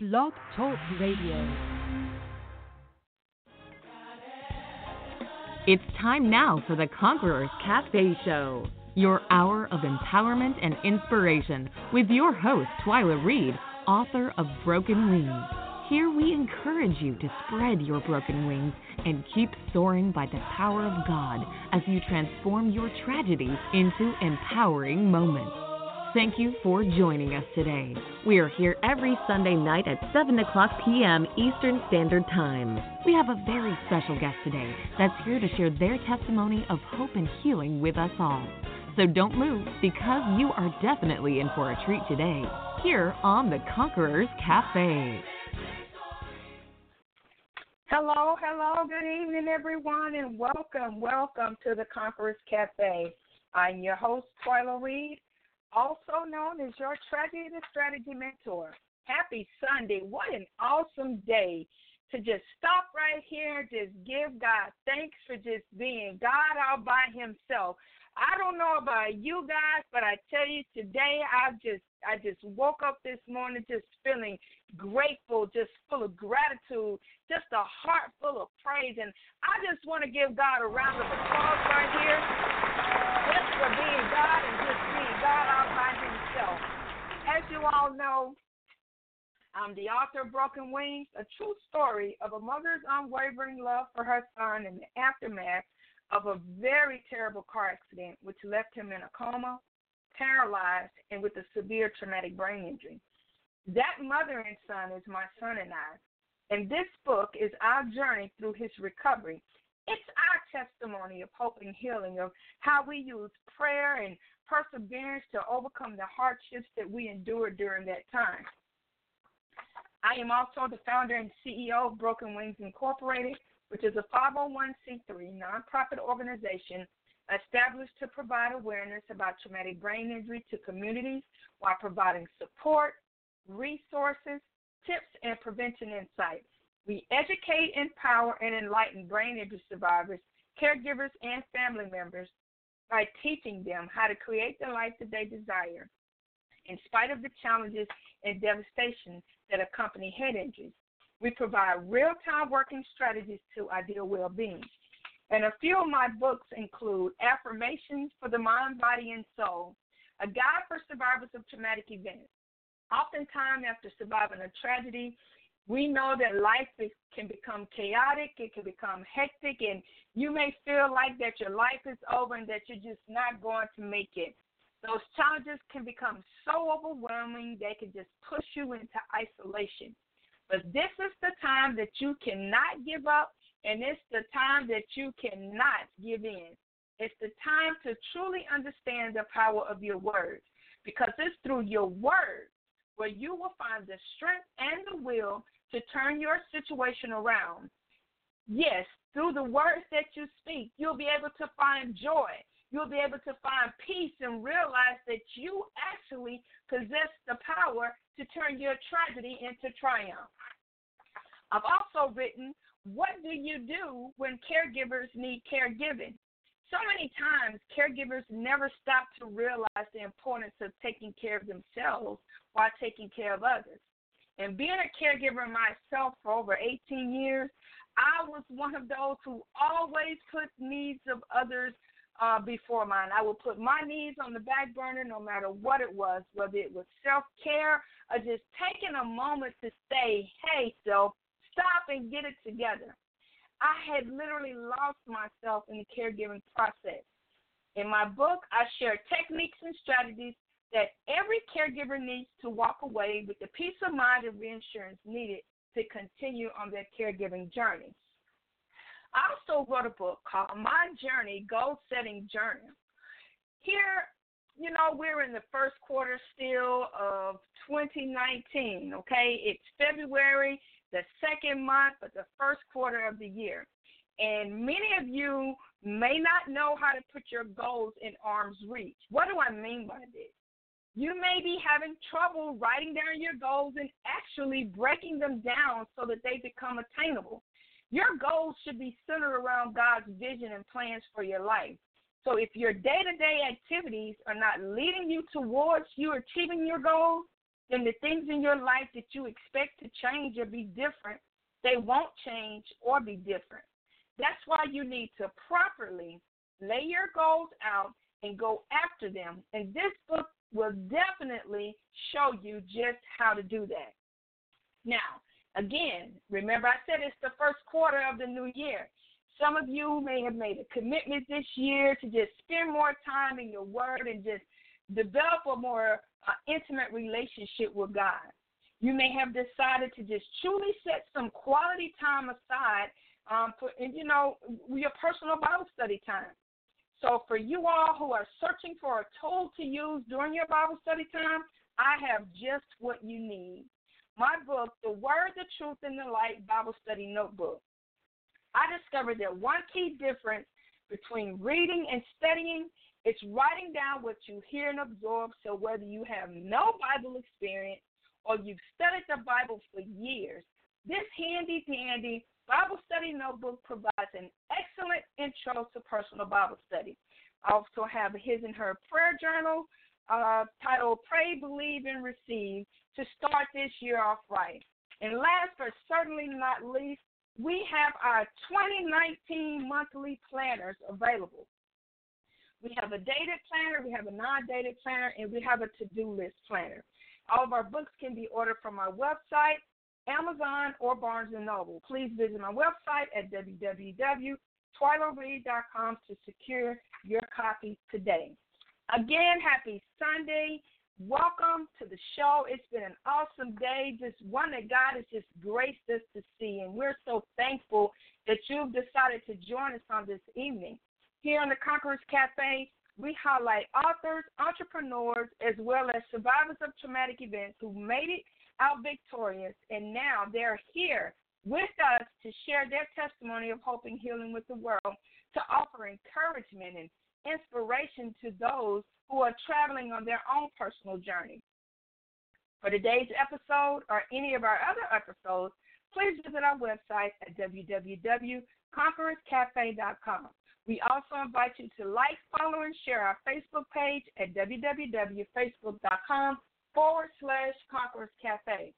Blog Talk Radio. It's time now for the Conquerors Cafe Show, your hour of empowerment and inspiration with your host, Twyla Reed, author of Broken Wings. Here we encourage you to spread your broken wings and keep soaring by the power of God as you transform your tragedies into empowering moments. Thank you for joining us today. We are here every Sunday night at 7 o'clock p.m. Eastern Standard Time. We have a very special guest today that's here to share their testimony of hope and healing with us all. So don't move because you are definitely in for a treat today here on the Conquerors Cafe. Hello, hello, good evening, everyone, and welcome, welcome to the Conquerors Cafe. I'm your host, Twyla Reed, also known as your Tragedy and Strategy Mentor. Happy Sunday. What an awesome day to just stop right here, just give God thanks for just being God all by himself. I don't know about you guys, but I tell you today I just I just woke up this morning just feeling grateful, just full of gratitude, just a heart full of praise. And I just want to give God a round of applause right here just for being God and just God by himself. As you all know, I'm the author of Broken Wings, a true story of a mother's unwavering love for her son in the aftermath of a very terrible car accident, which left him in a coma, paralyzed, and with a severe traumatic brain injury. That mother and son is my son and I. And this book is our journey through his recovery it's our testimony of hope and healing, of how we use prayer and perseverance to overcome the hardships that we endured during that time. I am also the founder and CEO of Broken Wings Incorporated, which is a 501c3 nonprofit organization established to provide awareness about traumatic brain injury to communities while providing support, resources, tips, and prevention insights. We educate, empower, and enlighten brain injury survivors, caregivers, and family members by teaching them how to create the life that they desire, in spite of the challenges and devastation that accompany head injuries. We provide real time working strategies to ideal well being. And a few of my books include Affirmations for the Mind, Body, and Soul, a guide for survivors of traumatic events. Oftentimes, after surviving a tragedy, we know that life is, can become chaotic, it can become hectic, and you may feel like that your life is over and that you're just not going to make it. Those challenges can become so overwhelming they can just push you into isolation. But this is the time that you cannot give up, and it's the time that you cannot give in. It's the time to truly understand the power of your words because it's through your words where you will find the strength and the will to turn your situation around. Yes, through the words that you speak, you'll be able to find joy. You'll be able to find peace and realize that you actually possess the power to turn your tragedy into triumph. I've also written, What do you do when caregivers need caregiving? So many times, caregivers never stop to realize the importance of taking care of themselves while taking care of others. And being a caregiver myself for over 18 years, I was one of those who always put needs of others uh, before mine. I would put my needs on the back burner no matter what it was, whether it was self care or just taking a moment to say, hey, self, stop and get it together. I had literally lost myself in the caregiving process. In my book, I share techniques and strategies that every caregiver needs to walk away with the peace of mind and reinsurance needed to continue on their caregiving journey. I also wrote a book called My Journey Goal Setting Journey. Here, you know, we're in the first quarter still of 2019, okay? It's February, the second month, but the first quarter of the year. And many of you may not know how to put your goals in arm's reach. What do I mean by this? You may be having trouble writing down your goals and actually breaking them down so that they become attainable. Your goals should be centered around God's vision and plans for your life. So if your day to day activities are not leading you towards you achieving your goals, then the things in your life that you expect to change or be different, they won't change or be different. That's why you need to properly lay your goals out and go after them. And this book will definitely show you just how to do that. Now, again, remember I said it's the first quarter of the new year. Some of you may have made a commitment this year to just spend more time in your word and just develop a more uh, intimate relationship with God. You may have decided to just truly set some quality time aside um, for, you know, your personal Bible study time. So for you all who are searching for a tool to use during your Bible study time, I have just what you need. My book, The Word, the Truth, and the Light Bible Study Notebook. I discovered that one key difference between reading and studying is writing down what you hear and absorb. So whether you have no Bible experience or you've studied the Bible for years, this handy dandy Bible study notebook provides an excellent intro to personal Bible study. I also have a his and her prayer journal uh, titled Pray, Believe, and Receive to start this year off right. And last but certainly not least, we have our 2019 monthly planners available. We have a dated planner, we have a non dated planner, and we have a to do list planner. All of our books can be ordered from our website, Amazon, or Barnes & Noble. Please visit my website at www.twylareed.com to secure your copy today. Again, happy Sunday. Welcome to the show. It's been an awesome day, just one that God has just graced us to see, and we're so thankful that you've decided to join us on this evening. Here on the Conquerors Cafe, we highlight authors, entrepreneurs, as well as survivors of traumatic events who made it out victorious, and now they're here with us to share their testimony of hope and healing with the world, to offer encouragement and inspiration to those who are traveling on their own personal journey. For today's episode or any of our other episodes, please visit our website at www.conquerorscafe.com. We also invite you to like, follow, and share our Facebook page at www.facebook.com forward slash Conquerors Cafe.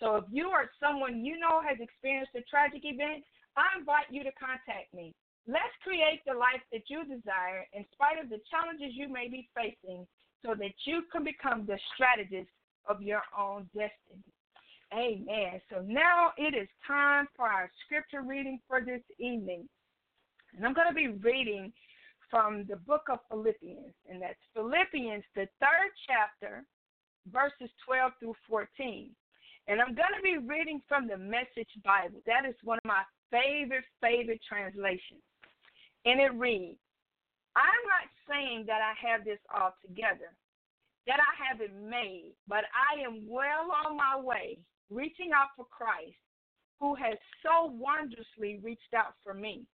So if you or someone you know has experienced a tragic event, I invite you to contact me. Let's create the life that you desire in spite of the challenges you may be facing so that you can become the strategist of your own destiny. Amen. So now it is time for our scripture reading for this evening. And I'm going to be reading from the book of Philippians, and that's Philippians, the third chapter, verses 12 through 14. And I'm going to be reading from the Message Bible. That is one of my favorite, favorite translations. And it reads I'm not saying that I have this all together, that I have it made, but I am well on my way, reaching out for Christ, who has so wondrously reached out for me.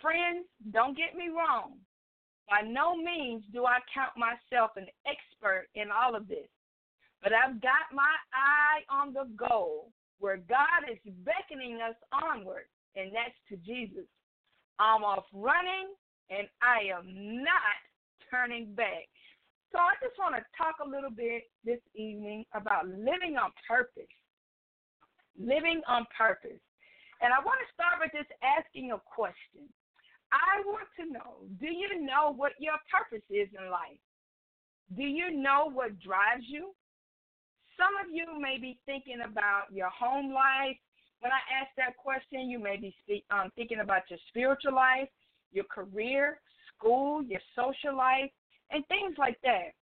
Friends, don't get me wrong. By no means do I count myself an expert in all of this, but I've got my eye on the goal where God is beckoning us onward, and that's to Jesus. I'm off running, and I am not turning back. So I just want to talk a little bit this evening about living on purpose. Living on purpose. And I want to start with just asking a question. I want to know do you know what your purpose is in life? Do you know what drives you? Some of you may be thinking about your home life. When I ask that question, you may be speak, um, thinking about your spiritual life, your career, school, your social life, and things like that.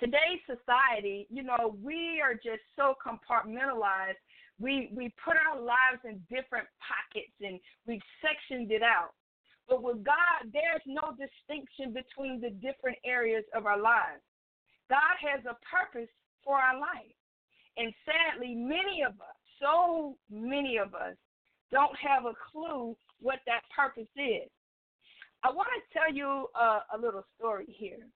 Today's society, you know, we are just so compartmentalized. We we put our lives in different pockets and we've sectioned it out. But with God, there's no distinction between the different areas of our lives. God has a purpose for our life. And sadly, many of us, so many of us, don't have a clue what that purpose is. I want to tell you a, a little story here.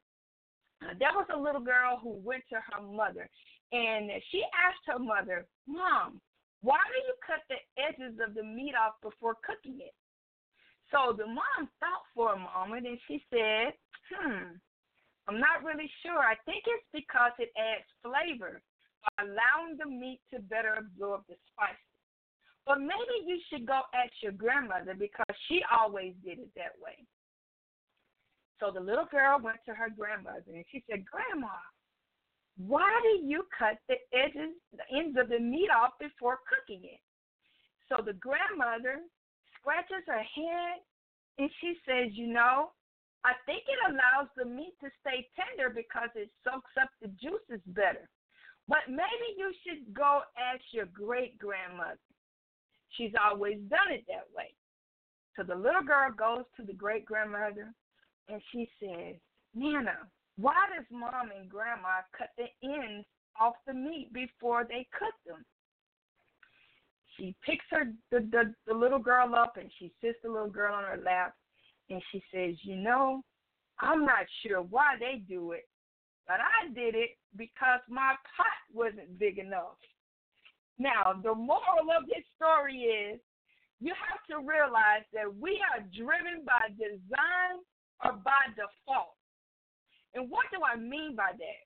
Uh, there was a little girl who went to her mother, and she asked her mother, Mom, why do you cut the edges of the meat off before cooking it? So the mom thought for a moment and she said, Hmm, I'm not really sure. I think it's because it adds flavor by allowing the meat to better absorb the spices. But maybe you should go ask your grandmother because she always did it that way. So the little girl went to her grandmother and she said, Grandma, why do you cut the edges, the ends of the meat off before cooking it? So the grandmother scratches her head and she says, You know, I think it allows the meat to stay tender because it soaks up the juices better. But maybe you should go ask your great grandmother. She's always done it that way. So the little girl goes to the great grandmother and she says, Nana, why does mom and grandma cut the ends off the meat before they cook them? She picks her the, the, the little girl up and she sits the little girl on her lap and she says, You know, I'm not sure why they do it, but I did it because my pot wasn't big enough. Now, the moral of this story is you have to realize that we are driven by design or by default. And what do I mean by that?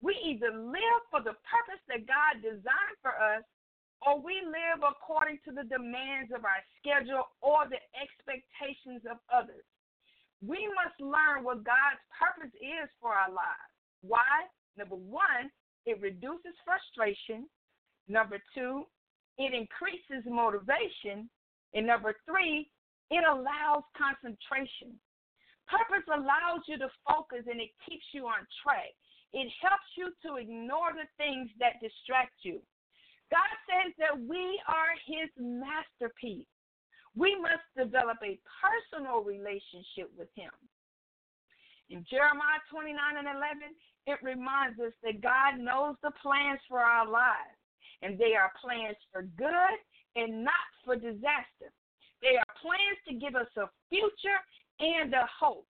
We either live for the purpose that God designed for us, or we live according to the demands of our schedule or the expectations of others. We must learn what God's purpose is for our lives. Why? Number one, it reduces frustration. Number two, it increases motivation. And number three, it allows concentration. Purpose allows you to focus and it keeps you on track. It helps you to ignore the things that distract you. God says that we are his masterpiece. We must develop a personal relationship with him. In Jeremiah 29 and 11, it reminds us that God knows the plans for our lives, and they are plans for good and not for disaster. They are plans to give us a future and a hope.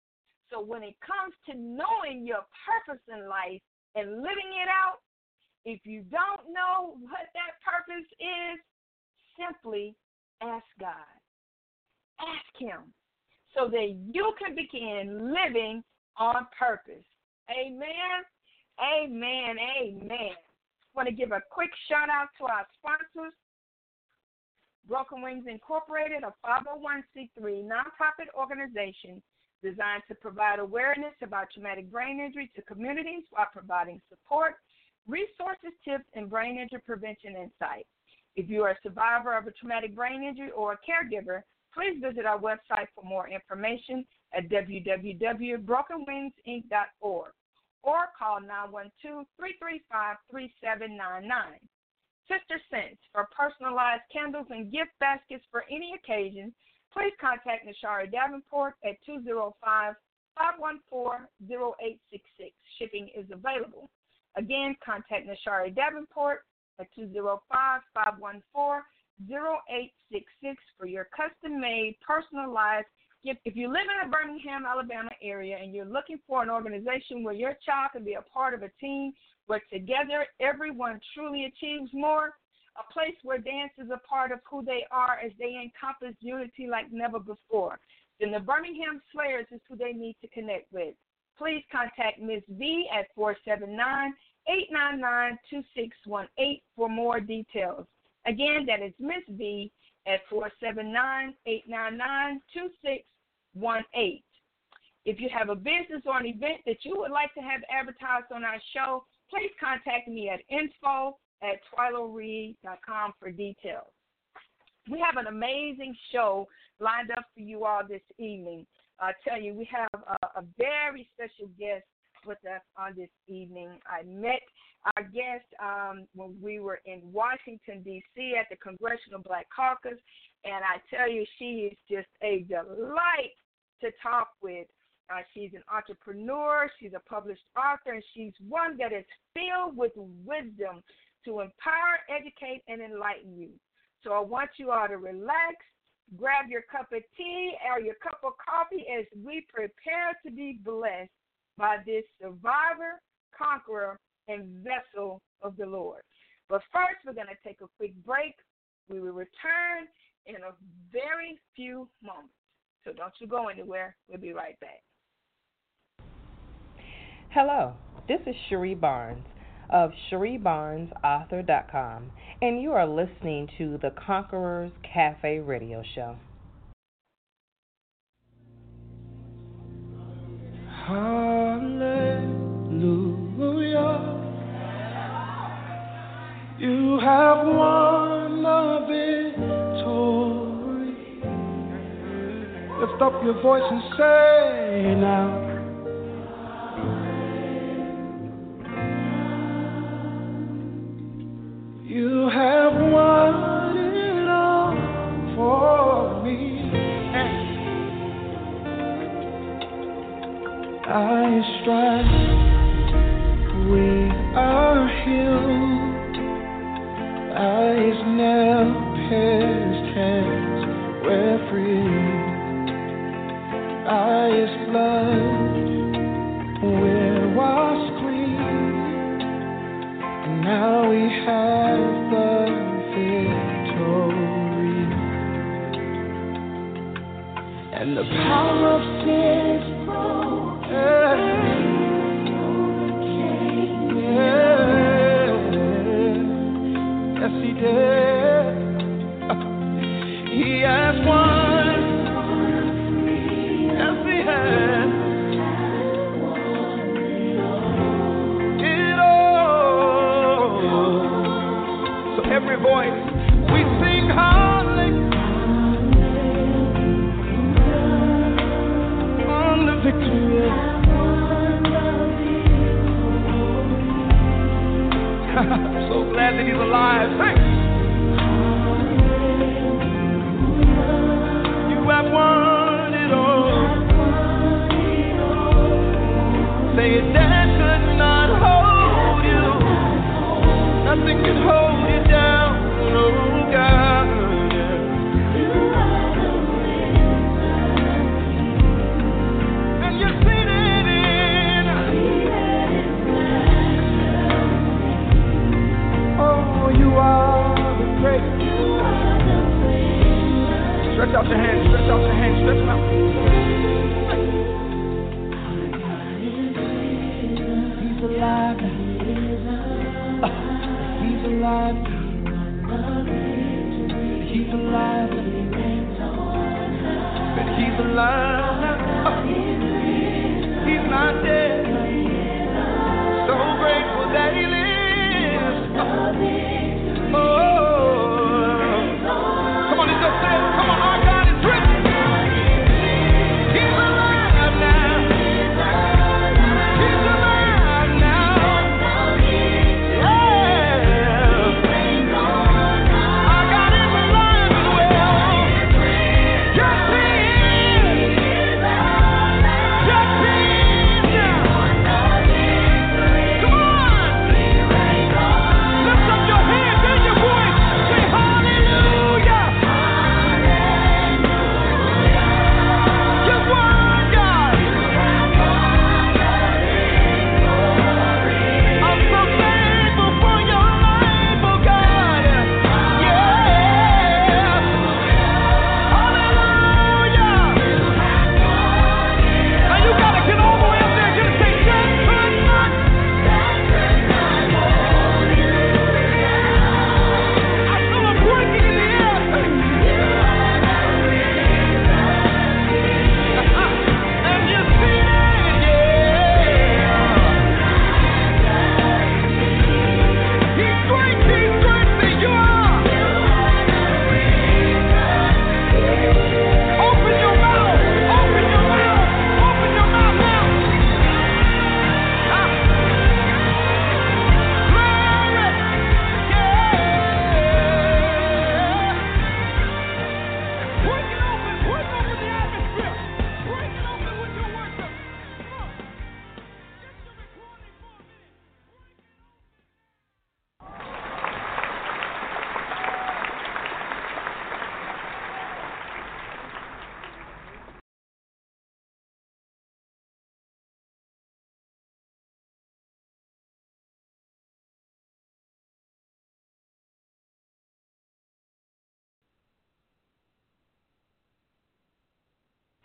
So when it comes to knowing your purpose in life and living it out, if you don't know what that purpose is, simply ask God. Ask Him so that you can begin living on purpose. Amen. Amen. Amen. Want to give a quick shout out to our sponsors. Broken Wings Incorporated, a 501c3 nonprofit organization designed to provide awareness about traumatic brain injury to communities while providing support, resources, tips, and brain injury prevention insight. If you are a survivor of a traumatic brain injury or a caregiver, please visit our website for more information at www.brokenwingsinc.org or call 912-335-3799. Sister Scents for personalized candles and gift baskets for any occasion please contact Nashari Davenport at 205 514 0866. Shipping is available. Again, contact Nashari Davenport at 205 514 0866 for your custom made, personalized gift. If you live in the Birmingham, Alabama area and you're looking for an organization where your child can be a part of a team where together everyone truly achieves more, a place where dance is a part of who they are as they encompass unity like never before, then the Birmingham Slayers is who they need to connect with. Please contact Ms. V at 479 899 2618 for more details. Again, that is Miss V at 479 899 2618. If you have a business or an event that you would like to have advertised on our show, please contact me at info at twylareed.com for details. We have an amazing show lined up for you all this evening. I tell you, we have a, a very special guest with us on this evening. I met our guest um, when we were in Washington, D.C. at the Congressional Black Caucus, and I tell you, she is just a delight to talk with. Uh, she's an entrepreneur, she's a published author, and she's one that is filled with wisdom to empower, educate, and enlighten you. So I want you all to relax, grab your cup of tea or your cup of coffee as we prepare to be blessed by this survivor, conqueror, and vessel of the Lord. But first, we're going to take a quick break. We will return in a very few moments. So don't you go anywhere. We'll be right back. Hello, this is Cherie Barnes of CherieBarnesAuthor.com, and you are listening to the Conquerors Cafe Radio Show. Hallelujah. Have won the victory. Lift up your voice and say now. You have won it all for me. I strive, we are healed. Eyes now pierced, hands were free. Eyes blood, we're washed clean. And now we have the victory. And the power of sin so every voice we sing hardly. I'm so glad that he's alive. Thanks. Out your hands, stretch out your hands, stretch them out. He's alive. He's alive. He's alive. He's alive. He's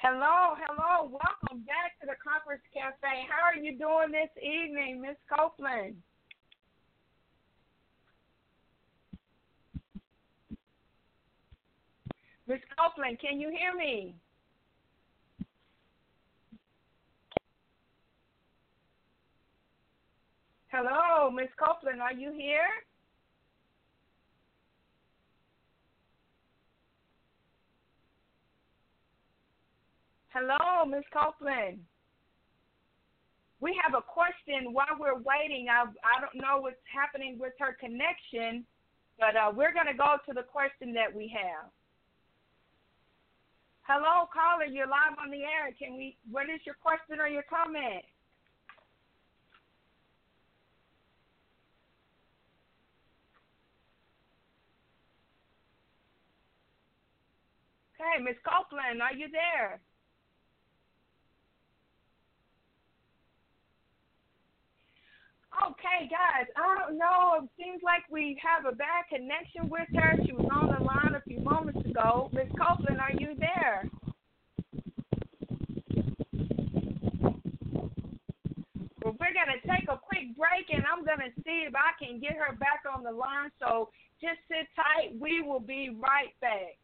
Hello, hello. Welcome back to the Conquerors Cafe. How are you doing this evening, Miss Copeland? Miss Copeland, can you hear me? Hello, Miss Copeland, are you here? Hello, Miss Copeland. We have a question while we're waiting. I I don't know what's happening with her connection, but uh, we're going to go to the question that we have. Hello, caller. You're live on the air. Can we? What is your question or your comment? Hey, Miss Copeland, are you there? Okay, guys, I don't know. It seems like we have a bad connection with her. She was on the line a few moments ago. Miss Copeland, are you there? Well, we're going to take a quick break, and I'm going to see if I can get her back on the line. So just sit tight. We will be right back.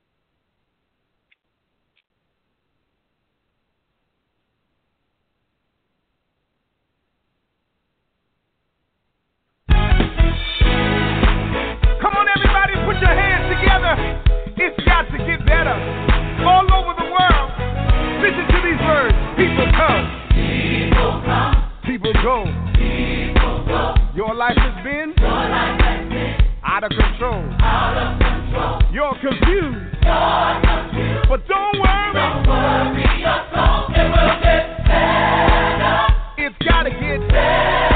Come on, everybody, put your hands together. It's got to get better. All over the world, listen to these words. People come. People come. People go. People go. Your life has been. Your life has been. Out of control. Out of control. You're confused. You're confused. But don't worry. Don't worry. Your song, it will get better. It's gotta get better.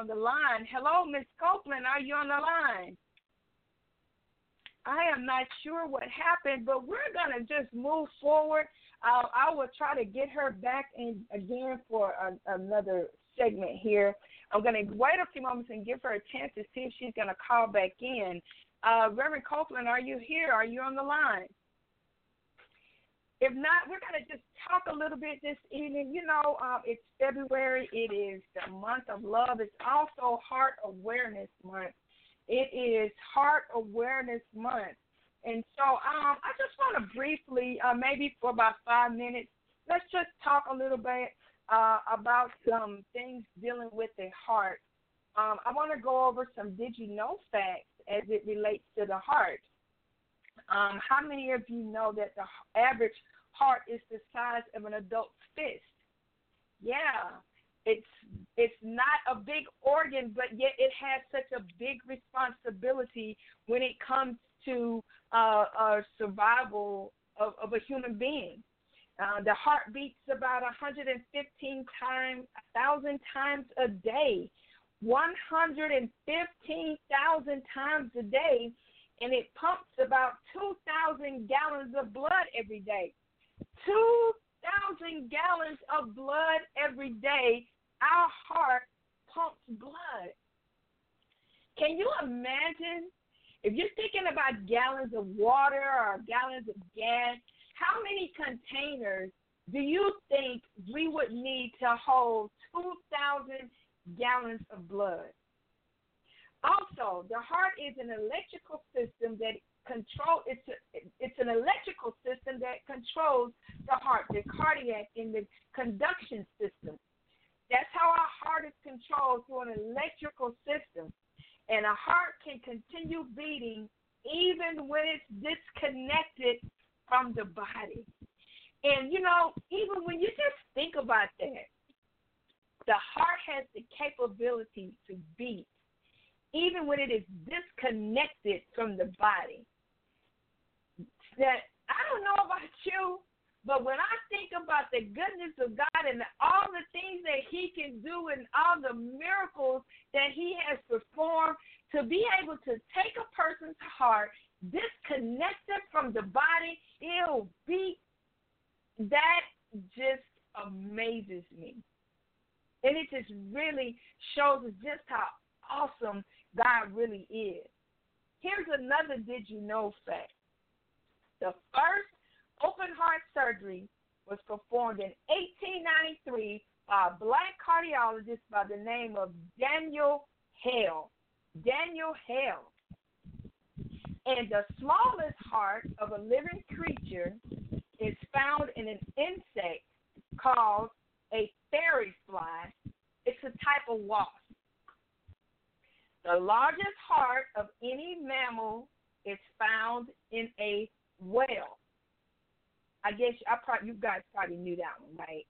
On the line. Hello, Miss Copeland, are you on the line? I am not sure what happened, but we're going to just move forward. I will try to get her back in again for a, another segment here. I'm going to wait a few moments and give her a chance to see if she's going to call back in. Uh, Reverend Copeland, are you here? Are you on the line? If not, we're going to just talk a little bit this evening. You know, um, it's February. It is the month of love. It's also Heart Awareness Month. It is Heart Awareness Month. And so um, I just want to briefly, uh, maybe for about five minutes, let's just talk a little bit uh, about some things dealing with the heart. Um, I want to go over some did you know facts as it relates to the heart. Um, how many of you know that the average heart is the size of an adult's fist? Yeah, it's it's not a big organ, but yet it has such a big responsibility when it comes to uh, uh, survival of, of a human being. Uh, the heart beats about 115 times, 1,000 times a day. 115,000 times a day, and it pumps about 2,000 gallons of blood every day. 2,000 gallons of blood every day. Our heart pumps blood. Can you imagine if you're thinking about gallons of water or gallons of gas? how many containers do you think we would need to hold 2,000 gallons of blood? Also, the heart is an electrical system that control it's a, it's an electrical system that controls the heart, the cardiac and the conduction system. That's how our heart is controlled through an electrical system. And a heart can continue beating even when it's disconnected from the body. And you know, even when you just think about that, the heart has the capability to beat, even when it is disconnected from the body. That I don't know about you, but when I think about the goodness of God and all the things that He can do and all the miracles that He has performed, to be able to take a person's heart disconnected from the body, it'll be that just amazes me. And it just really shows us just how awesome God really is. Here's another did you know fact. The first open heart surgery was performed in 1893 by a black cardiologist by the name of Daniel Hale. Daniel Hale. And the smallest heart of a living creature is found in an insect called a fairy fly. It's a type of wasp. The largest heart of any mammal is found in a whale. I guess I probably you guys probably knew that one, right?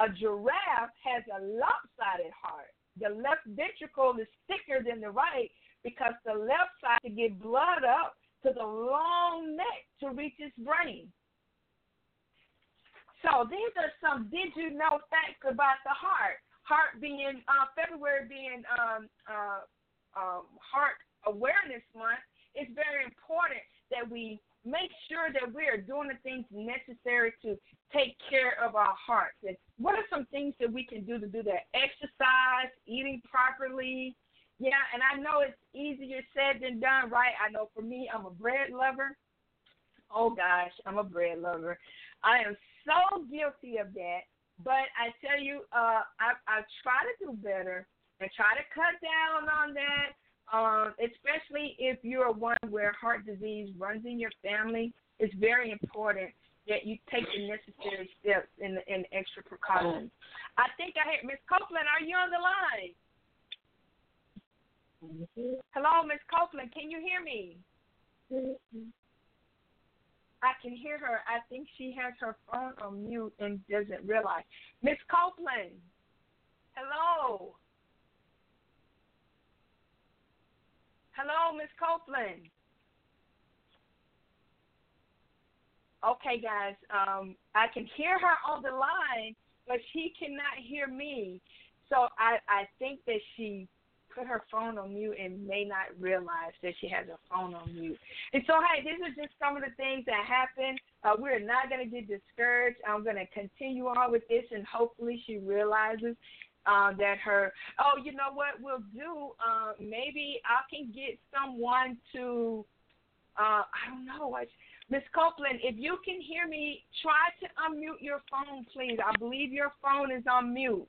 A giraffe has a lopsided heart. The left ventricle is thicker than the right, because the left side to get blood up to the long neck to reach its brain. So these are some did you know facts about the heart. Heart being uh, February being um, uh, um, Heart Awareness Month, it's very important that we make sure that we are doing the things necessary to take care of our hearts. And what are some things that we can do to do that? Exercise, eating properly, yeah, and I know it's easier said than done, right? I know for me, I'm a bread lover. Oh gosh, I'm a bread lover. I am so guilty of that. But I tell you, uh, I I try to do better and try to cut down on that. Um, especially if you're one where heart disease runs in your family, it's very important that you take the necessary steps and and extra precautions. I think I heard Miss Copeland. Are you on the line? Hello, Miss Copeland. Can you hear me? I can hear her. I think she has her phone on mute and doesn't realize. Miss Copeland. Hello. Hello, Miss Copeland. Okay, guys. Um, I can hear her on the line, but she cannot hear me. So I, I think that she put her phone on mute and may not realize that she has her phone on mute. And so, hey, these are just some of the things that happen. Uh, we're not going to get discouraged. I'm going to continue on with this, and hopefully, she realizes uh, that her. Oh, you know what we'll do? Uh, maybe I can get someone to. Uh, I don't know. Miss Copeland, if you can hear me, try to unmute your phone, please. I believe your phone is on mute.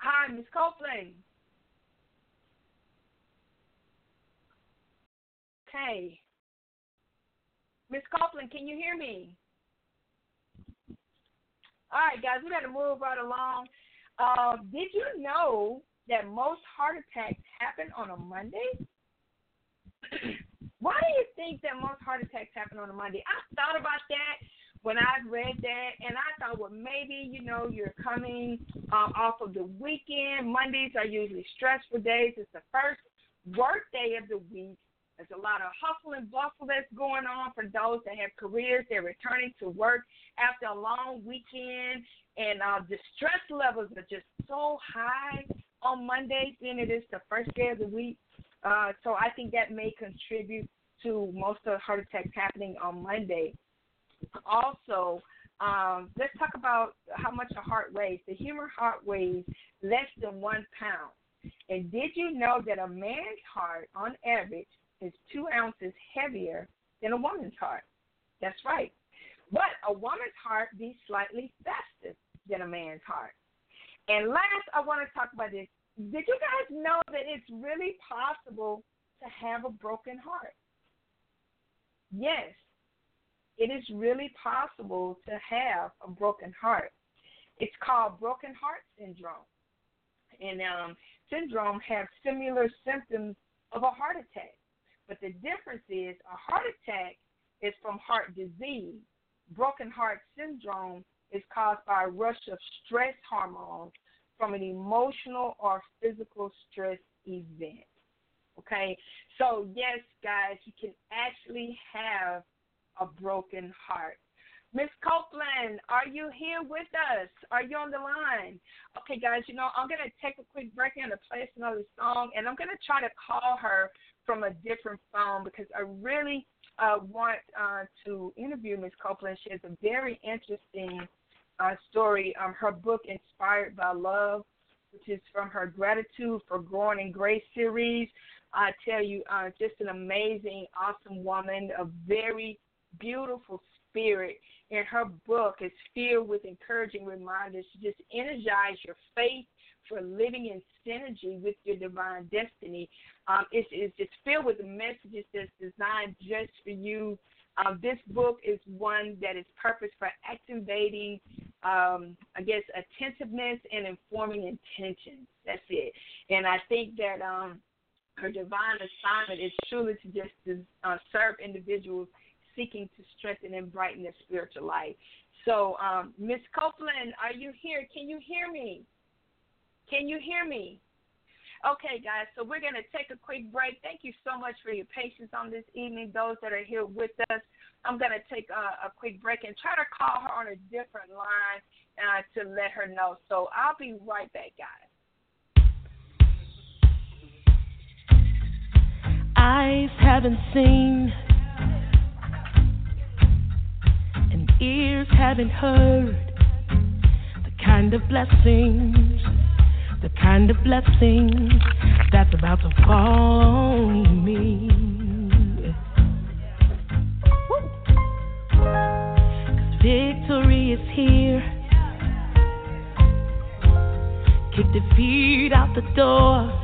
Hi, Miss Copeland. Okay. Miss Copeland, can you hear me? All right, guys, we got to move right along. Uh, did you know that most heart attacks happen on a Monday? Why do you think that most heart attacks happen on a Monday? I thought about that when I read that, and I thought, well, maybe you know you're coming um, off of the weekend. Mondays are usually stressful days. It's the first work day of the week. There's a lot of hustle and bustle that's going on for those that have careers. They're returning to work after a long weekend, and uh, the stress levels are just so high on Mondays, being it is the first day of the week. Uh, so I think that may contribute to most of the heart attacks happening on Monday. Also, um, let's talk about how much a heart weighs. The human heart weighs less than one pound. And did you know that a man's heart, on average, is two ounces heavier than a woman's heart? That's right. But a woman's heart beats slightly faster than a man's heart. And last, I want to talk about this did you guys know that it's really possible to have a broken heart? Yes, it is really possible to have a broken heart. It's called broken heart syndrome. And um, syndrome have similar symptoms of a heart attack. But the difference is a heart attack is from heart disease. Broken heart syndrome is caused by a rush of stress hormones from an emotional or physical stress event. Okay, so yes, guys, you can actually have a broken heart. Miss Copeland, are you here with us? Are you on the line? Okay, guys, you know, I'm going to take a quick break and play another song, and I'm going to try to call her from a different phone because I really uh, want uh, to interview Miss Copeland. She has a very interesting uh, story, um, her book Inspired by Love, which is from her Gratitude for Growing in Grace series. I tell you, uh, just an amazing, awesome woman, a very beautiful spirit. And her book is filled with encouraging reminders to just energize your faith for living in synergy with your divine destiny. Um, it's, it's just filled with messages that's designed just for you um, this book is one that is purpose for activating, um, I guess, attentiveness and informing intentions. That's it. And I think that um, her divine assignment is truly to just to, uh, serve individuals seeking to strengthen and brighten their spiritual life. So, um, Miss Copeland, are you here? Can you hear me? Can you hear me? Okay, guys, so we're going to take a quick break. Thank you so much for your patience on this evening, those that are here with us. I'm going to take a, a quick break and try to call her on a different line uh, to let her know. So I'll be right back, guys. Eyes haven't seen, haven't heard the kind of blessings the kind of blessings that's about to fall on me. Cause victory is here. Kick defeat out the door.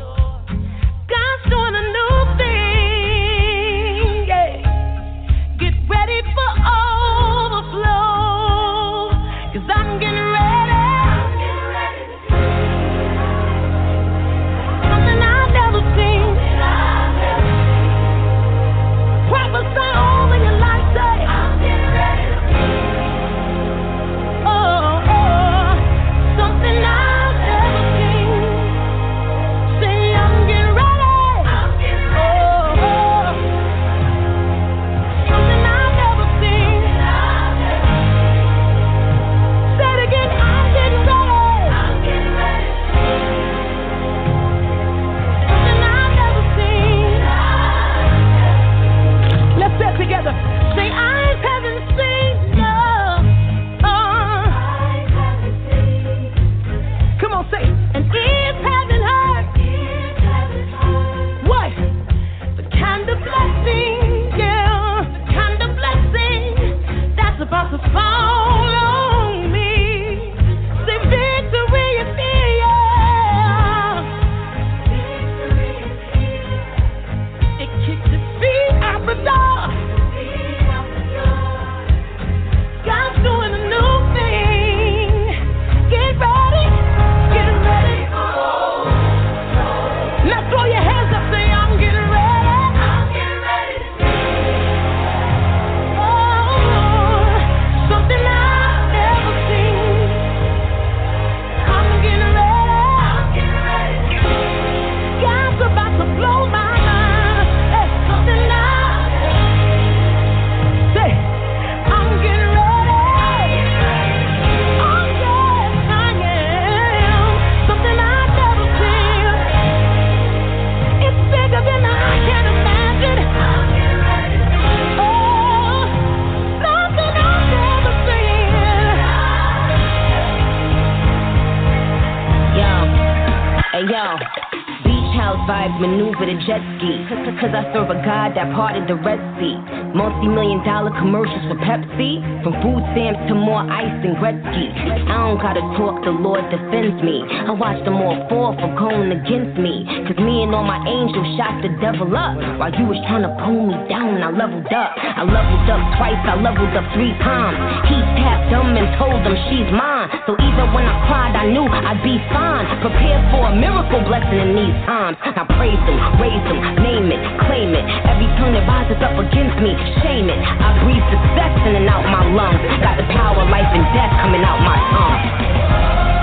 Maneuver the jet ski. Cause I serve a God that parted the Red Sea. Multi million dollar commercials for Pepsi. From food stamps to more ice than Gretzky. I don't gotta talk, the Lord defends me. I watch them all fall for going against me. Cause me and all my angels shot the devil up. While you was trying to pull me down, I leveled up. I leveled up twice, I leveled up three times. He tapped them and told them she's mine. So even when I cried, I knew I'd be fine. Prepared for a miracle blessing in these times. I praise him, raise him, name it, claim it. Every tongue that rises up against me, shame it. I breathe success in and out my lungs. Got the power, of life and death coming out my tongue.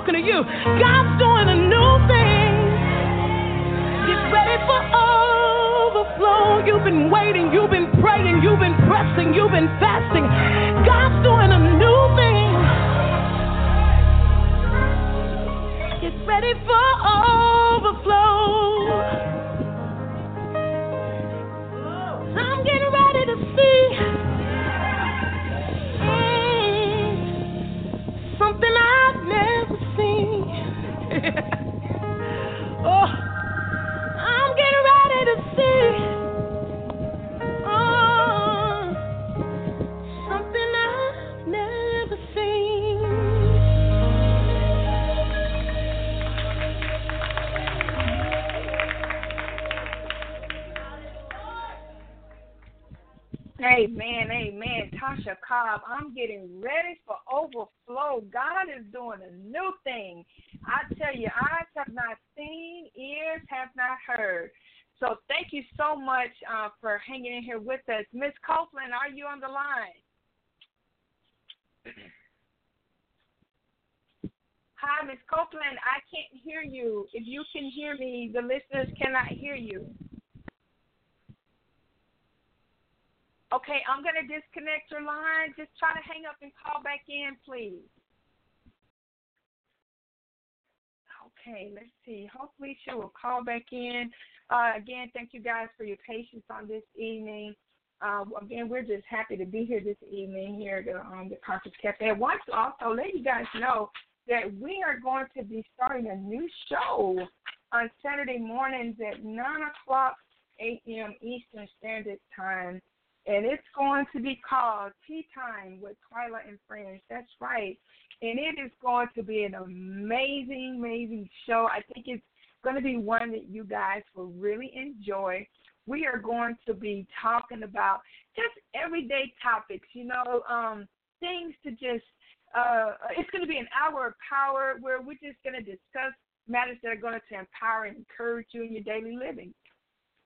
Talking to you. God's doing a new thing. Get ready for overflow. You've been waiting, you've been praying, you've been pressing, you've been fasting. God's doing a new thing. Get ready for overflow. I'm getting ready to see Amen, amen. Tasha Cobb, I'm getting ready for overflow. God is doing a new thing. I tell you, eyes have not seen, ears have not heard. So thank you so much uh, for hanging in here with us. Miss Copeland, are you on the line? Hi, Miss Copeland. I can't hear you. If you can hear me, the listeners cannot hear you. Okay, I'm going to disconnect your line. Just try to hang up and call back in, please. Okay, let's see. Hopefully, she will call back in. Uh, again, thank you guys for your patience on this evening. Uh, again, we're just happy to be here this evening here at the, um, the Conquerors Cafe. I want to also let you guys know that we are going to be starting a new show on Saturday mornings at 9 o'clock, 8 p.m. Eastern Standard Time and it's going to be called Tea Time with Twyla and Friends. That's right. And it is going to be an amazing, amazing show. I think it's going to be one that you guys will really enjoy. We are going to be talking about just everyday topics, you know, um, things to just, uh, it's going to be an hour of power where we're just going to discuss matters that are going to empower and encourage you in your daily living.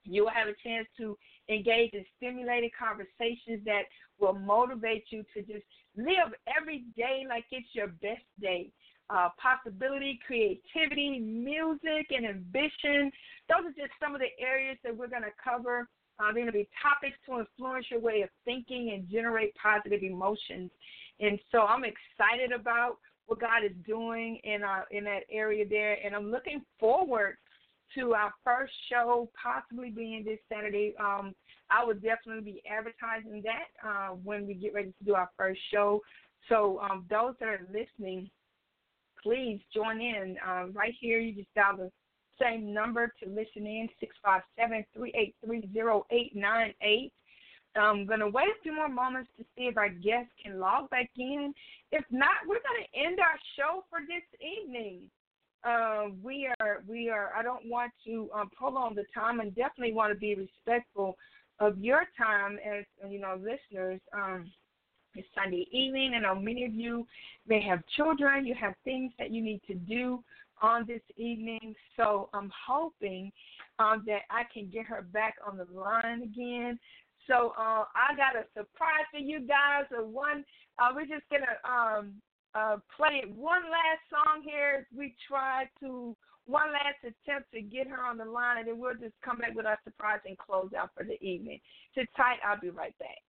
You will have a chance to engage in stimulating conversations that will motivate you to just live every day like it's your best day. Uh, possibility, creativity, music, and ambition. Those are just some of the areas that we're going to cover. Uh, they're going to be topics to influence your way of thinking and generate positive emotions. And so I'm excited about what God is doing in our in that area there, and I'm looking forward to our first show, possibly being this Saturday. Um, I will definitely be advertising that uh, when we get ready to do our first show. So um, those that are listening, please join in. Uh, right here, you just dial the same number to listen in, 657-383-0898. I'm going to wait a few more moments to see if our guests can log back in. If not, we're going to end our show for this evening uh, we are we are. I don't want to um, prolong the time, and definitely want to be respectful of your time as you know listeners. Um, it's Sunday evening, and know many of you may have children. You have things that you need to do on this evening. So I'm hoping um, that I can get her back on the line again. So uh, I got a surprise for you guys. A one, uh, we're just gonna um, uh, play one last song here. We try to one last attempt to get her on the line, and then we'll just come back with our surprise and close out for the evening. Sit tight. I'll be right back.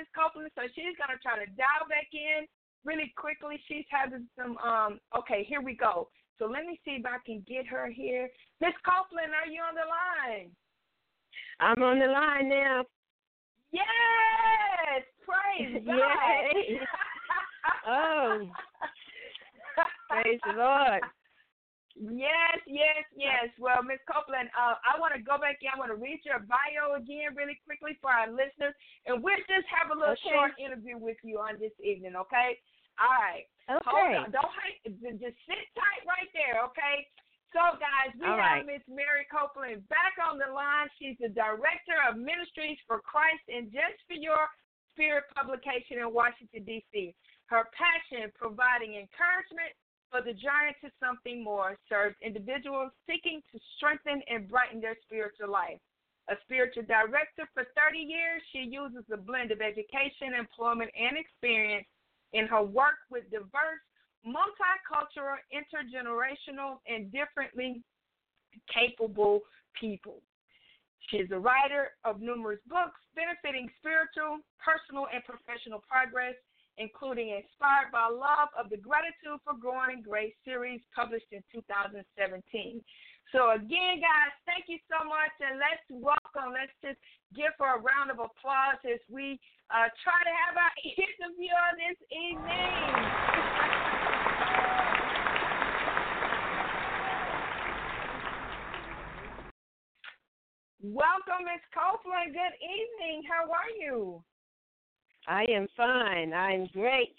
Miss Copeland, so she's gonna try to dial back in really quickly. She's having some. Um, okay, here we go. So let me see if I can get her here. Miss Copeland, are you on the line? I'm on the line now. Yes, praise God. Oh. Praise the Lord. Yes, yes, yes. Well, Miss Copeland, uh, I want to go back in. I want to read your bio again really quickly for our listeners, and we'll just have a little Okay. short interview with you on this evening, okay? All right. Okay. Hold on. Don't hang. Just sit tight right there, okay? So, guys, we All have right. Miss Mary Copeland back on the line. She's the director of Ministries for Christ and Just for Your Spirit publication in Washington, D.C. Her passion, providing encouragement for the journey to something more, serves individuals seeking to strengthen and brighten their spiritual life. A spiritual director for 30 years, she uses a blend of education, employment, and experience in her work with diverse, multicultural, intergenerational, and differently capable people. She is a writer of numerous books benefiting spiritual, personal, and professional progress, including Inspired by Love of the Gratitude for Growing in Grace series published in 2017. So, again, guys, thank you so much, and let's welcome, let's just give her a round of applause as we uh, try to have our interview on this evening. Welcome, Ms. Copeland. Good evening. How are you? I am fine. I'm great.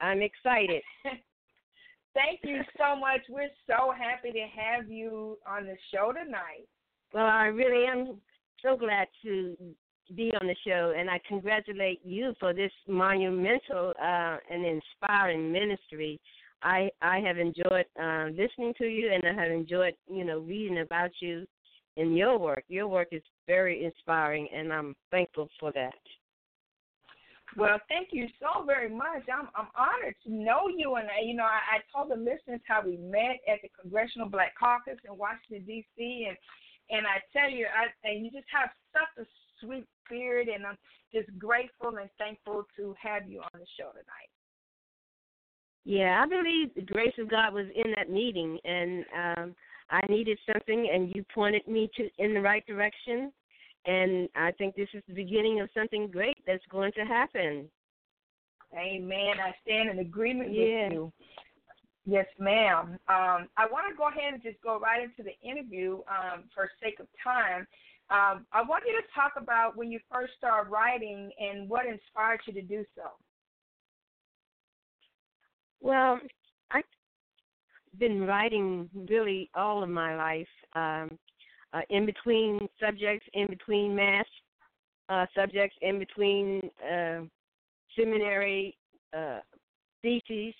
I'm excited. Thank you so much. We're so happy to have you on the show tonight. Well, I really am so glad to be on the show, and I congratulate you for this monumental uh, and inspiring ministry. I I have enjoyed uh, listening to you, and I have enjoyed you know reading about you and your work. Your work is very inspiring, and I'm thankful for that. Well, thank you so very much. I'm I'm honored to know you, and uh, you know I, I told the listeners how we met at the Congressional Black Caucus in Washington D.C. and and I tell you, I and you just have such a sweet spirit, and I'm just grateful and thankful to have you on the show tonight. Yeah, I believe the grace of God was in that meeting, and um, I needed something, and you pointed me to in the right direction. And I think this is the beginning of something great that's going to happen. Amen. I stand in agreement Yeah. with you. Yes, ma'am. Um, I want to go ahead and just go right into the interview um, for sake of time. Um, I want you to talk about when you first started writing and what inspired you to do so. Well, I've been writing really all of my life, um, uh, in between subjects, in between math uh, subjects, in between uh, seminary uh, theses,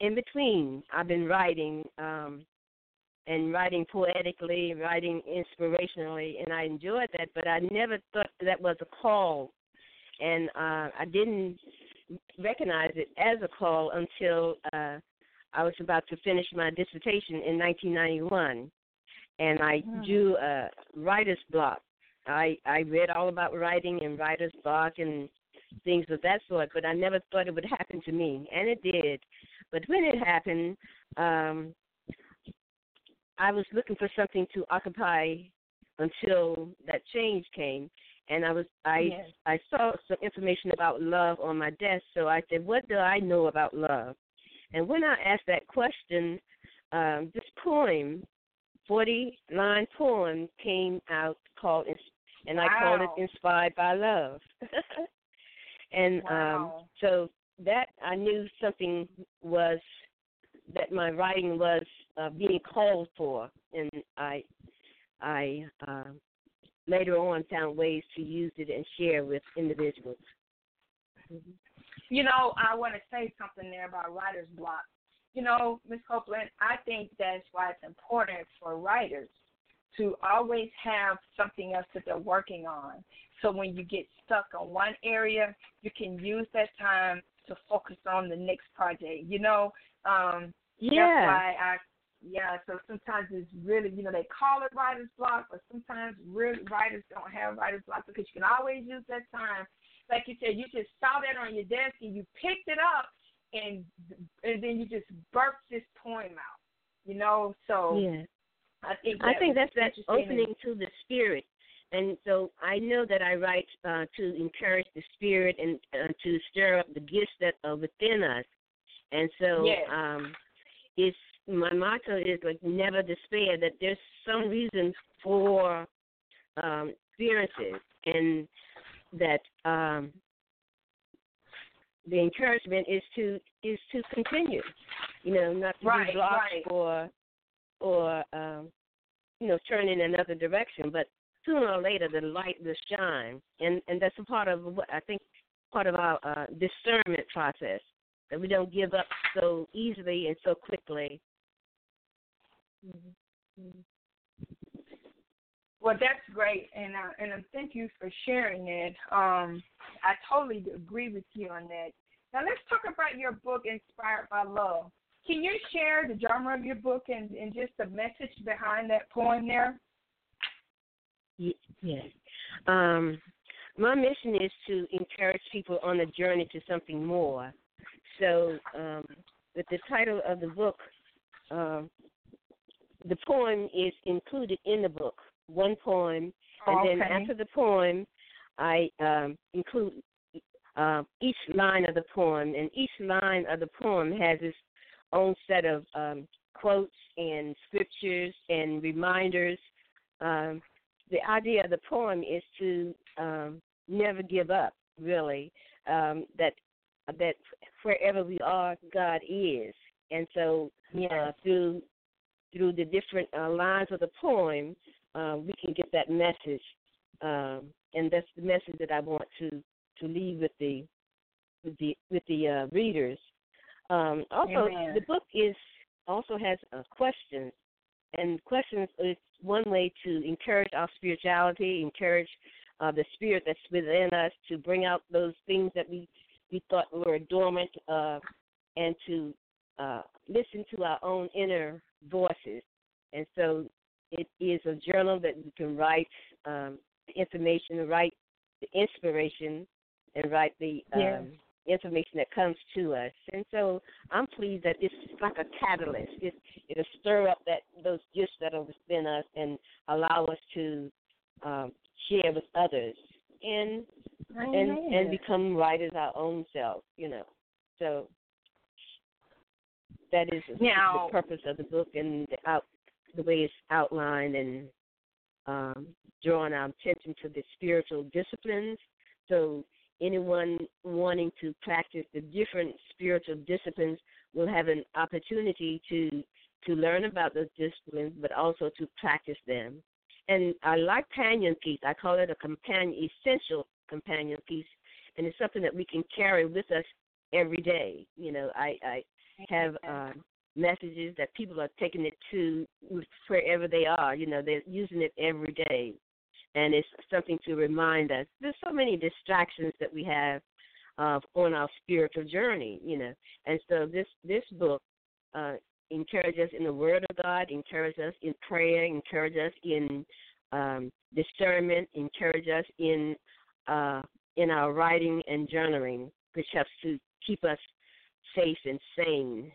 in between. I've been writing um, and writing poetically, writing inspirationally, and I enjoyed that. But I never thought that was a call, and uh, I didn't recognize it as a call until uh, I was about to finish my dissertation in 1991, and I Hmm. drew a writer's block. I I read all about writing and writer's block and things of that sort, but I never thought it would happen to me, and it did. But when it happened, um, I was looking for something to occupy until that change came, and I was I Yes. I saw some information about love on my desk, so I said, "What do I know about love?" And when I asked that question, um, this poem, forty line poem, came out called, and I called it "Inspired by Love." and um, so that I knew something was that my writing was uh, being called for, and I I uh, later on found ways to use it and share with individuals. You know, I want to say something there about writer's block. You know, Ms. Copeland, I think that's why it's important for writers to always have something else that they're working on. So when you get stuck on one area, you can use that time to focus on the next project. You know, um, Yeah. that's why I yeah. So sometimes it's really you know they call it writer's block, but sometimes really writers don't have writer's block because you can always use that time. Like you said, you just saw that on your desk and you picked it up and and then you just burp this poem out. You know, so yeah. I think I think that's that opening to the spirit, and so I know that I write uh, to encourage the spirit and uh, to stir up the gifts that are within us, and so Yes. um, it's my motto is like never despair. That there's some reason for um, experiences, and that um, the encouragement is to is to continue. You know, not to Right, be blocked right. or or um, you know turn in another direction. But sooner or later, the light will shine, and and that's a part of what I think part of our uh, discernment process that we don't give up so easily and so quickly. Well, that's great, and uh, and um, thank you for sharing it. Um, I totally agree with you on that. Now let's talk about your book, Inspired by Love. Can you share the genre of your book and, and just the message behind that poem there? Ye- Yes. Um, my mission is to encourage people on a journey to something more. So, um, with the title of the book, um, the poem is included in the book. One poem, and then after the poem, I um, include uh, each line of the poem, and each line of the poem has its own set of um, quotes and scriptures and reminders. Um, the idea of the poem is to um, never give up. Really, um, that that wherever we are, God is, and so uh, through through the different uh, lines of the poem, uh, we can get that message, um, and that's the message that I want to to leave with the with the with the uh, readers. Um, also, Amen. the book is also has uh, questions, and questions is one way to encourage our spirituality, encourage uh, the spirit that's within us to bring out those things that we we thought were dormant, uh, and to uh, listen to our own inner voices. And so, it is a journal that we can write um, the information, write the inspiration, and write the um, Yes. information that comes to us. And so I'm pleased that it's like a catalyst. It, it'll stir up that those gifts that are within us and allow us to um, share with others and and and become writers our own selves. You know, so that is Now- the purpose of the book and the out the way it's outlined and um, drawing our attention to the spiritual disciplines. So anyone wanting to practice the different spiritual disciplines will have an opportunity to to learn about those disciplines, but also to practice them. And I like companion piece. I call it a companion essential companion piece, and it's something that we can carry with us every day. You know, I I have um, messages that people are taking it to wherever they are. You know, they're using it every day, and it's something to remind us. There's so many distractions that we have uh, on our spiritual journey. You know, and so this this book uh, encourages us in the Word of God, encourages us in prayer, encourages us in um, discernment, encourages us in uh, in our writing and journaling, which helps to keep us safe and sane.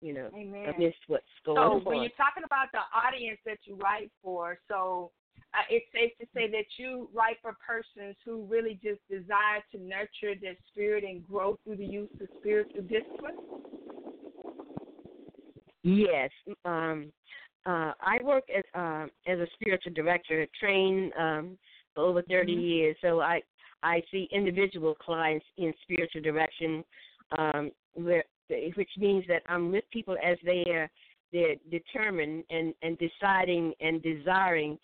You know, Amen. amidst what's going So on. when you're talking about the audience that you write for, so uh, it's safe to say that you write for persons who really just desire to nurture their spirit and grow through the use of spiritual discipline. Yes. Um, uh, I work as uh, as a spiritual director, trained um, for over 30 Mhm. years. So I I see individual clients in spiritual direction, um, where which means that I'm with people as they are they're determined and and deciding and desiring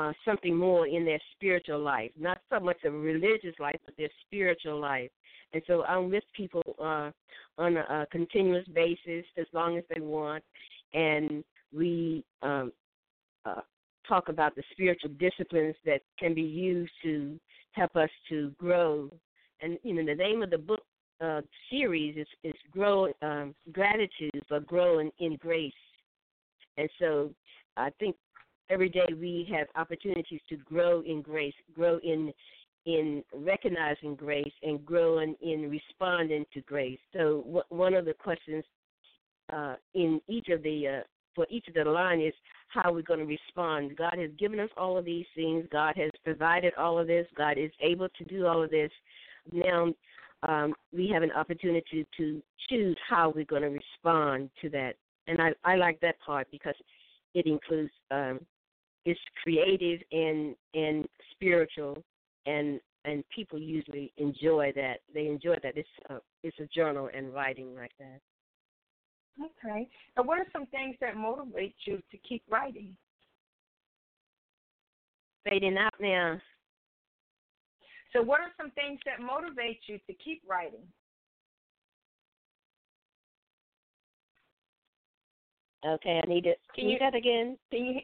uh, something more in their spiritual life, not so much a religious life, but their spiritual life. And so I'm with people uh, on a, a continuous basis as long as they want, and we um, uh, talk about the spiritual disciplines that can be used to help us to grow. And you know, the name of the book uh, series is is grow um, gratitude, but growing in grace. And so, I think every day we have opportunities to grow in grace, grow in in recognizing grace, and growing in responding to grace. So, one of the questions uh, in each of the uh, for each of the line is how we're going to respond. God has given us all of these things. God has provided all of this. God is able to do all of this. Now um, we have an opportunity to choose how we're going to respond to that. And I, I like that part because it includes um, it's creative and and spiritual, and and people usually enjoy that. They enjoy that. It's a, it's a journal and writing like that. Okay. And what are some things that motivate you to keep writing? Fading out now. So, what are some things that motivate you to keep writing? Okay, I need it. Can you that again? Can you?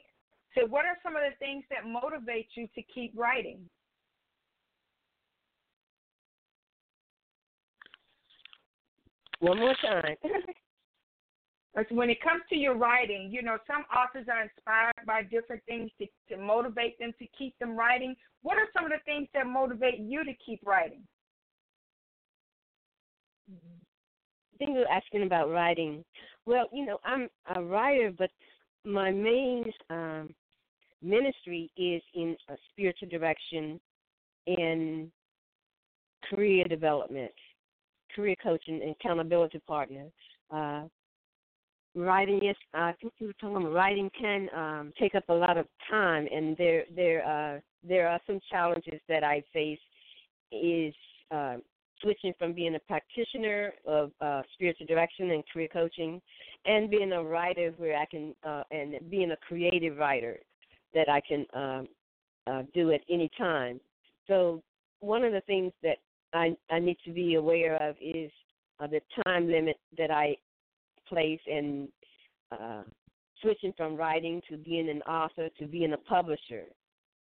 So, what are some of the things that motivate you to keep writing? One more time. when it comes to your writing, you know, some authors are inspired by different things to, to motivate them to keep them writing. What are some of the things that motivate you to keep writing? I think you're asking about writing. Well, you know, I'm a writer, but my main um, ministry is in a spiritual direction in career development, career coaching, and accountability partner. Uh, writing is I think you were talking about writing can um take up a lot of time and there there uh there are some challenges that I face is uh switching from being a practitioner of uh spiritual direction and career coaching and being a writer where I can uh and being a creative writer that I can um uh do at any time. So one of the things that I I need to be aware of is uh, the time limit that I place and uh, switching from writing to being an author to being a publisher.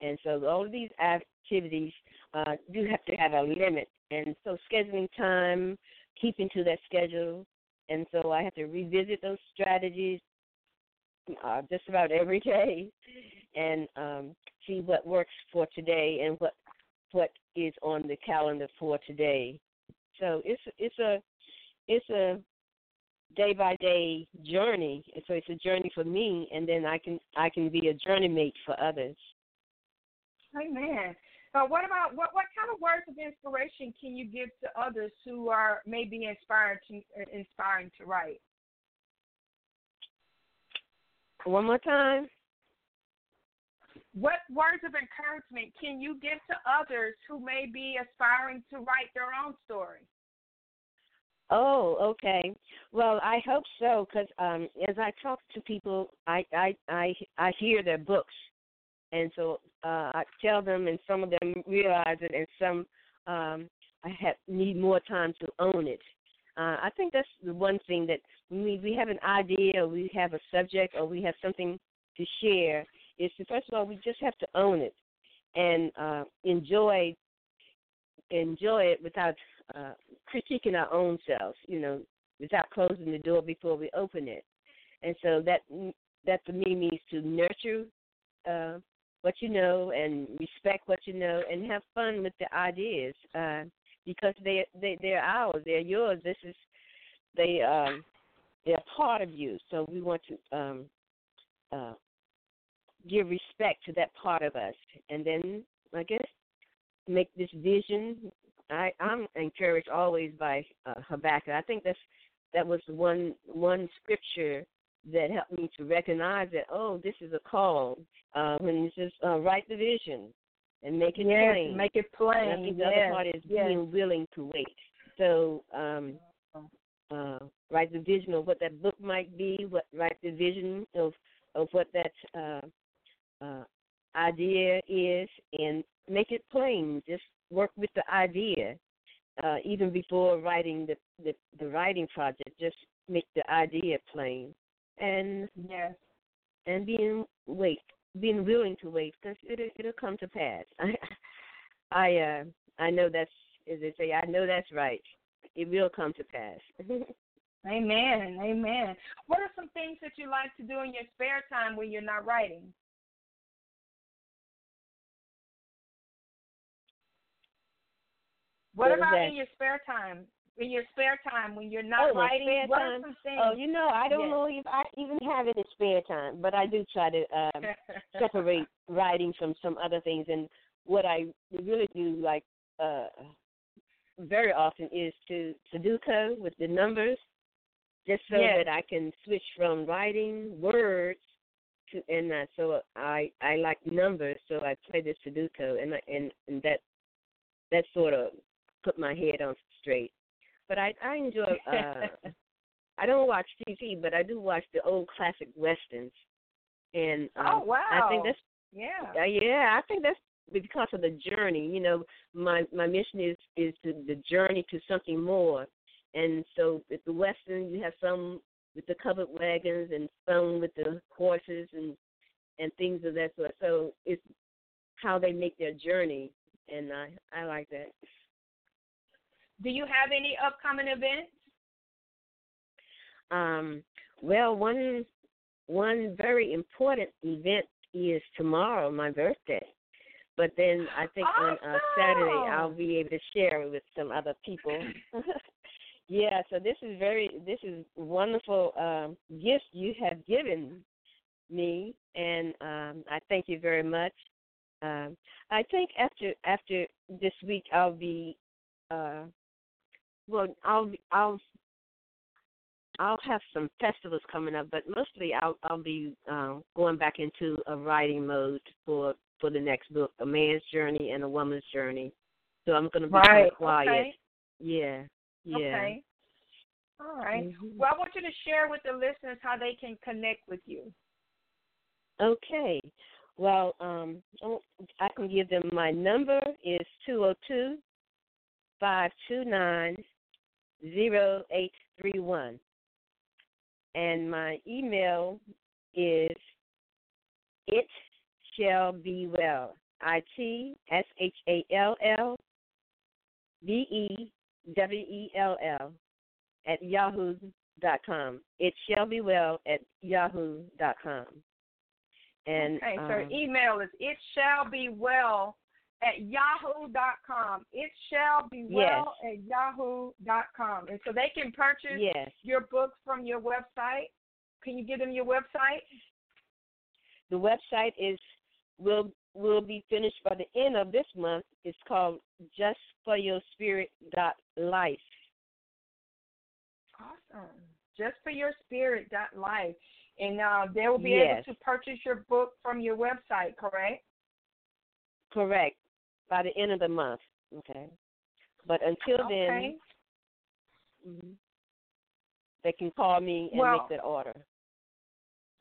And so all of these activities uh, do have to have a limit. And so scheduling time, keeping to that schedule. And so I have to revisit those strategies uh, just about every day and um, see what works for today and what what is on the calendar for today. So it's it's a it's a day by day journey. And So it's a journey for me, and then I can I can be a journey mate for others. Amen. So what about what what kind of words of inspiration can you give to others who are maybe inspired to uh, inspiring to write? One more time. What words of encouragement can you give to others who may be aspiring to write their own story? Oh, okay. Well, I hope so because um, as I talk to people, I I I I hear their books, and so uh, I tell them, and some of them realize it, and some um, I have need more time to own it. Uh, I think that's the one thing that we we have an idea, or we have a subject, or we have something to share. Is to first of all we just have to own it and uh, enjoy enjoy it without uh, critiquing our own selves, you know, without closing the door before we open it. And so that that for me means to nurture uh, what you know and respect what you know and have fun with the ideas uh, because they they they're ours, they're yours. This is they um, they're part of you. So we want to um, uh, give respect to that part of us, and then I guess make this vision I I'm encouraged always by uh, Habakkuk. I think that's that was one one scripture that helped me to recognize that oh this is a call uh, when it says uh, write the vision and make it yes, plain. Make it plain. And I think the yes. other part is yes. being willing to wait. So um, uh, write the vision of what that book might be. What write the vision of of what that uh, uh, idea is, and make it plain. Just work with the idea uh, even before writing the, the the writing project. Just make the idea plain, and yes, and being wait, being willing to wait because it it'll come to pass. I I uh I know that's as they say I know that's right. it will come to pass. Amen. Amen. What are some things that you like to do in your spare time when you're not writing? What, about in your spare time? In your spare time when you're not Oh, writing, what time? are some things? Oh, you know, I don't Yes. know if I even have it in spare time, but I do try to um, separate writing from some other things. And what I really do, like uh, very often, is to Sudoku with the numbers, just so Yes. that I can switch from writing words to and uh, so I I like numbers, so I play the Sudoku, and I, and and that that sort of put my head on straight. But I I enjoy. Uh, I don't watch TV, but I do watch the old classic westerns. And um, oh wow! I think that's yeah. uh, yeah, I think that's because of the journey. You know, my my mission is is to, the journey to something more. And so with the western, you have some with the covered wagons and some with the horses and and things of that sort. So it's how they make their journey, and I I like that. Do you have any upcoming events? Um, well, one one very important event is tomorrow, my birthday. But then I think on uh, Saturday I'll be able to share it with some other people. yeah, so this is very this is wonderful um, gift you have given me, and um, I thank you very much. Um, I think after after this week I'll be uh, well I'll I'll I'll have some festivals coming up, but mostly I'll I'll be um, going back into a writing mode for for the next book, a man's journey and a woman's journey. So I'm going to be Right. quiet. Okay. Yeah, yeah. Okay. All right. Mhm. Well, I want you to share with the listeners how they can connect with you. Okay. Well, um, oh, I can give them my number is two zero two five two nine zero eight three one, and my email is it shall be well. I T S H A L L B E W E L L at yahoo dot com. It shall be well at yahoo dot com. And okay, so um, email is it shall be well at yahoo dot com. It shall be well at yahoo dot com. And so they can purchase yes, your book from your website. Can you give them your website? the website is will will be finished by the end of this month. It's called Just for Your Spirit dot life. Awesome. Just for your spirit dot life. And uh, they will be Yes. able to purchase your book from your website, correct? Correct. By the end of the month. Okay. But until Okay. then, mhm, they can call me and Well- make that order.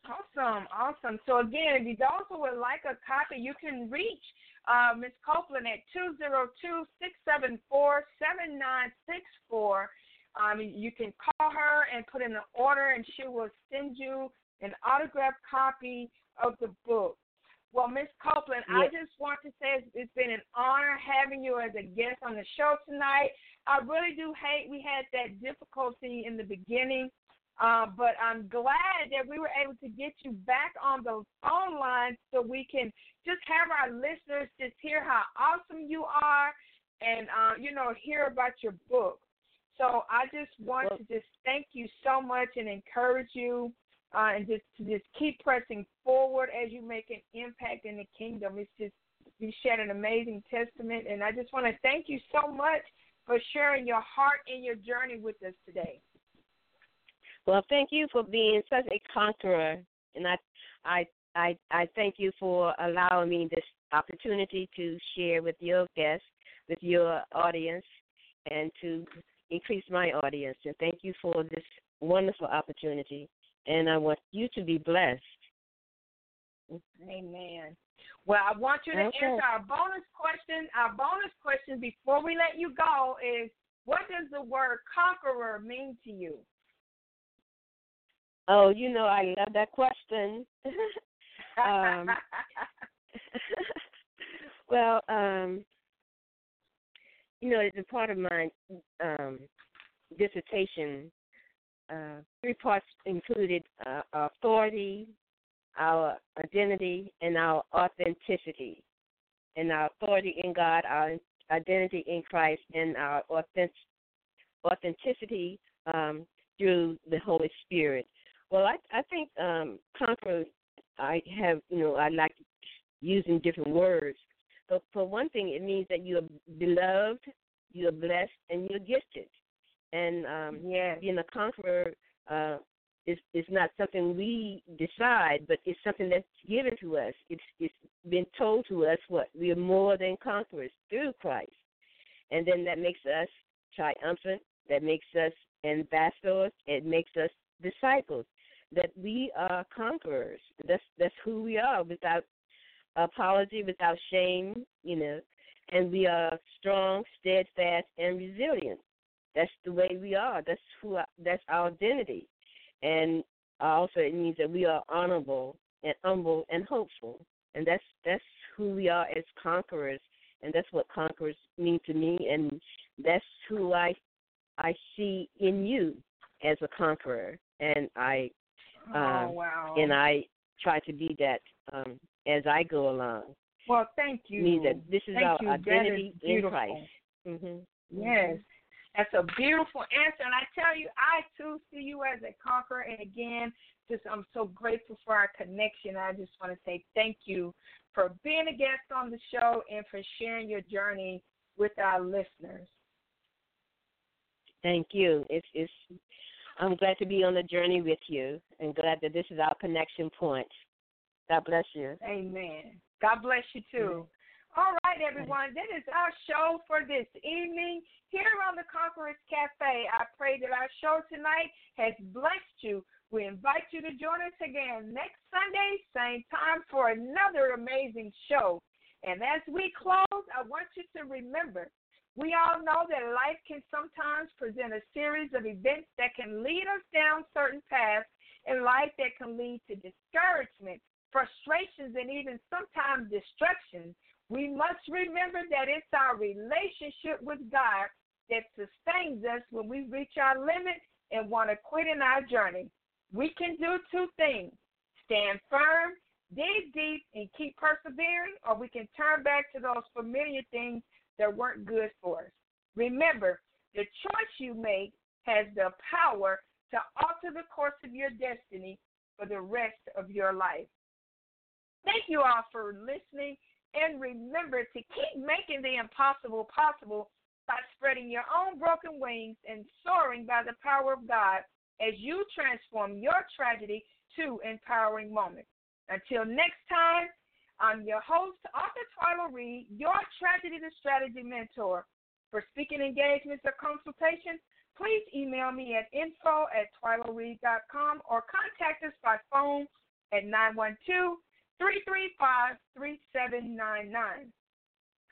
Awesome, awesome. So again, if you also would like a copy, you can reach uh, Ms. Copeland at two zero two six seven four seven nine six four. Um, you can call her and put in an order, and she will send you an autographed copy of the book. Well, Miss Copeland, I just want to say it's, it's been an honor having you as a guest on the show tonight. I really do hate we had that difficulty in the beginning. Uh, but I'm glad that we were able to get you back on the phone line so we can just have our listeners just hear how awesome you are and, uh, you know, hear about your book. So I just want Well- to just thank you so much and encourage you uh, and just to just keep pressing forward as you make an impact in the kingdom. It's just you shared an amazing testament, and I just want to thank you so much for sharing your heart and your journey with us today. Well, thank you for being such a conqueror, and I, I, I, I thank you for allowing me this opportunity to share with your guests, with your audience, and to increase my audience. And thank you for this wonderful opportunity. And I want you to be blessed. Amen. Well, I want you to Okay. answer our bonus question. Our bonus question before we let you go is what does the word conqueror mean to you? Oh, you know, I love that question. Um, well, um, you know, it's a part of my um, dissertation, uh, three parts included uh, our authority, our identity, and our authenticity. And our authority in God, our identity in Christ, and our authentic, authenticity um, through the Holy Spirit. Well, I, I think um, conquer. I have, you know, I like using different words. But for one thing, it means that you are beloved, you are blessed, and you're gifted. And um, yes. being a conqueror uh, is is not something we decide, but it's something that's given to us. It's it's been told to us what we are more than conquerors through Christ, and then that makes us triumphant. That makes us ambassadors. It makes us disciples. That we are conquerors. That's that's who we are without apology, without shame. You know, and we are strong, steadfast, and resilient. That's the way we are. That's who. That's our identity, and also it means that we are honorable and humble and hopeful, and that's that's who we are as conquerors, and that's what conquerors mean to me, and that's who I I see in you as a conqueror, and I oh, um, wow. and I try to be that um, as I go along. Well, thank you. Means that this is Thank our you. Identity in. Christ. hmm Yes. That's a beautiful answer. And I tell you, I too see you as a conqueror. And again, just I'm so grateful for our connection. I just want to say thank you for being a guest on the show and for sharing your journey with our listeners. Thank you. It's it's I'm glad to be on the journey with you and glad that this is our connection point. God bless you. Amen. God bless you too. Mm-hmm. Right, everyone. That is our show for this evening here on the Conquerors Cafe. I pray that our show tonight has blessed you. We invite you to join us again next Sunday, same time, for another amazing show. And as we close, I want you to remember we all know that life can sometimes present a series of events that can lead us down certain paths in life that can lead to discouragement, frustrations, and even sometimes destruction. We must remember that it's our relationship with God that sustains us when we reach our limit and want to quit in our journey. We can do two things stand firm, dig deep, and keep persevering, or we can turn back to those familiar things that weren't good for us. Remember, the choice you make has the power to alter the course of your destiny for the rest of your life. Thank you all for listening, and remember to keep making the impossible possible by spreading your own broken wings and soaring by the power of God as you transform your tragedy to empowering moments. Until next time, I'm your host, Author Twyla Reed, your Tragedy to Strategy mentor. For speaking engagements or consultations, please email me at info at or contact us by phone at 912 335 3799.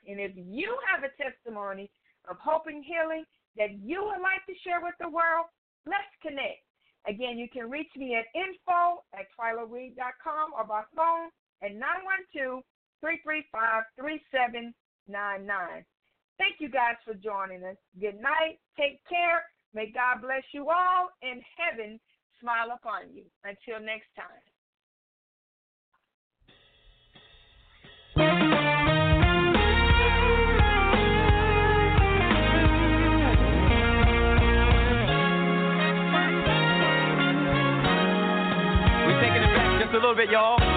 And if you have a testimony of hope and healing that you would like to share with the world, let's connect. Again, you can reach me at info at twylareed.com or by phone at 912 335 3799. Thank you guys for joining us. Good night. Take care. May God bless you all and heaven smile upon you. Until next time. A little bit, y'all.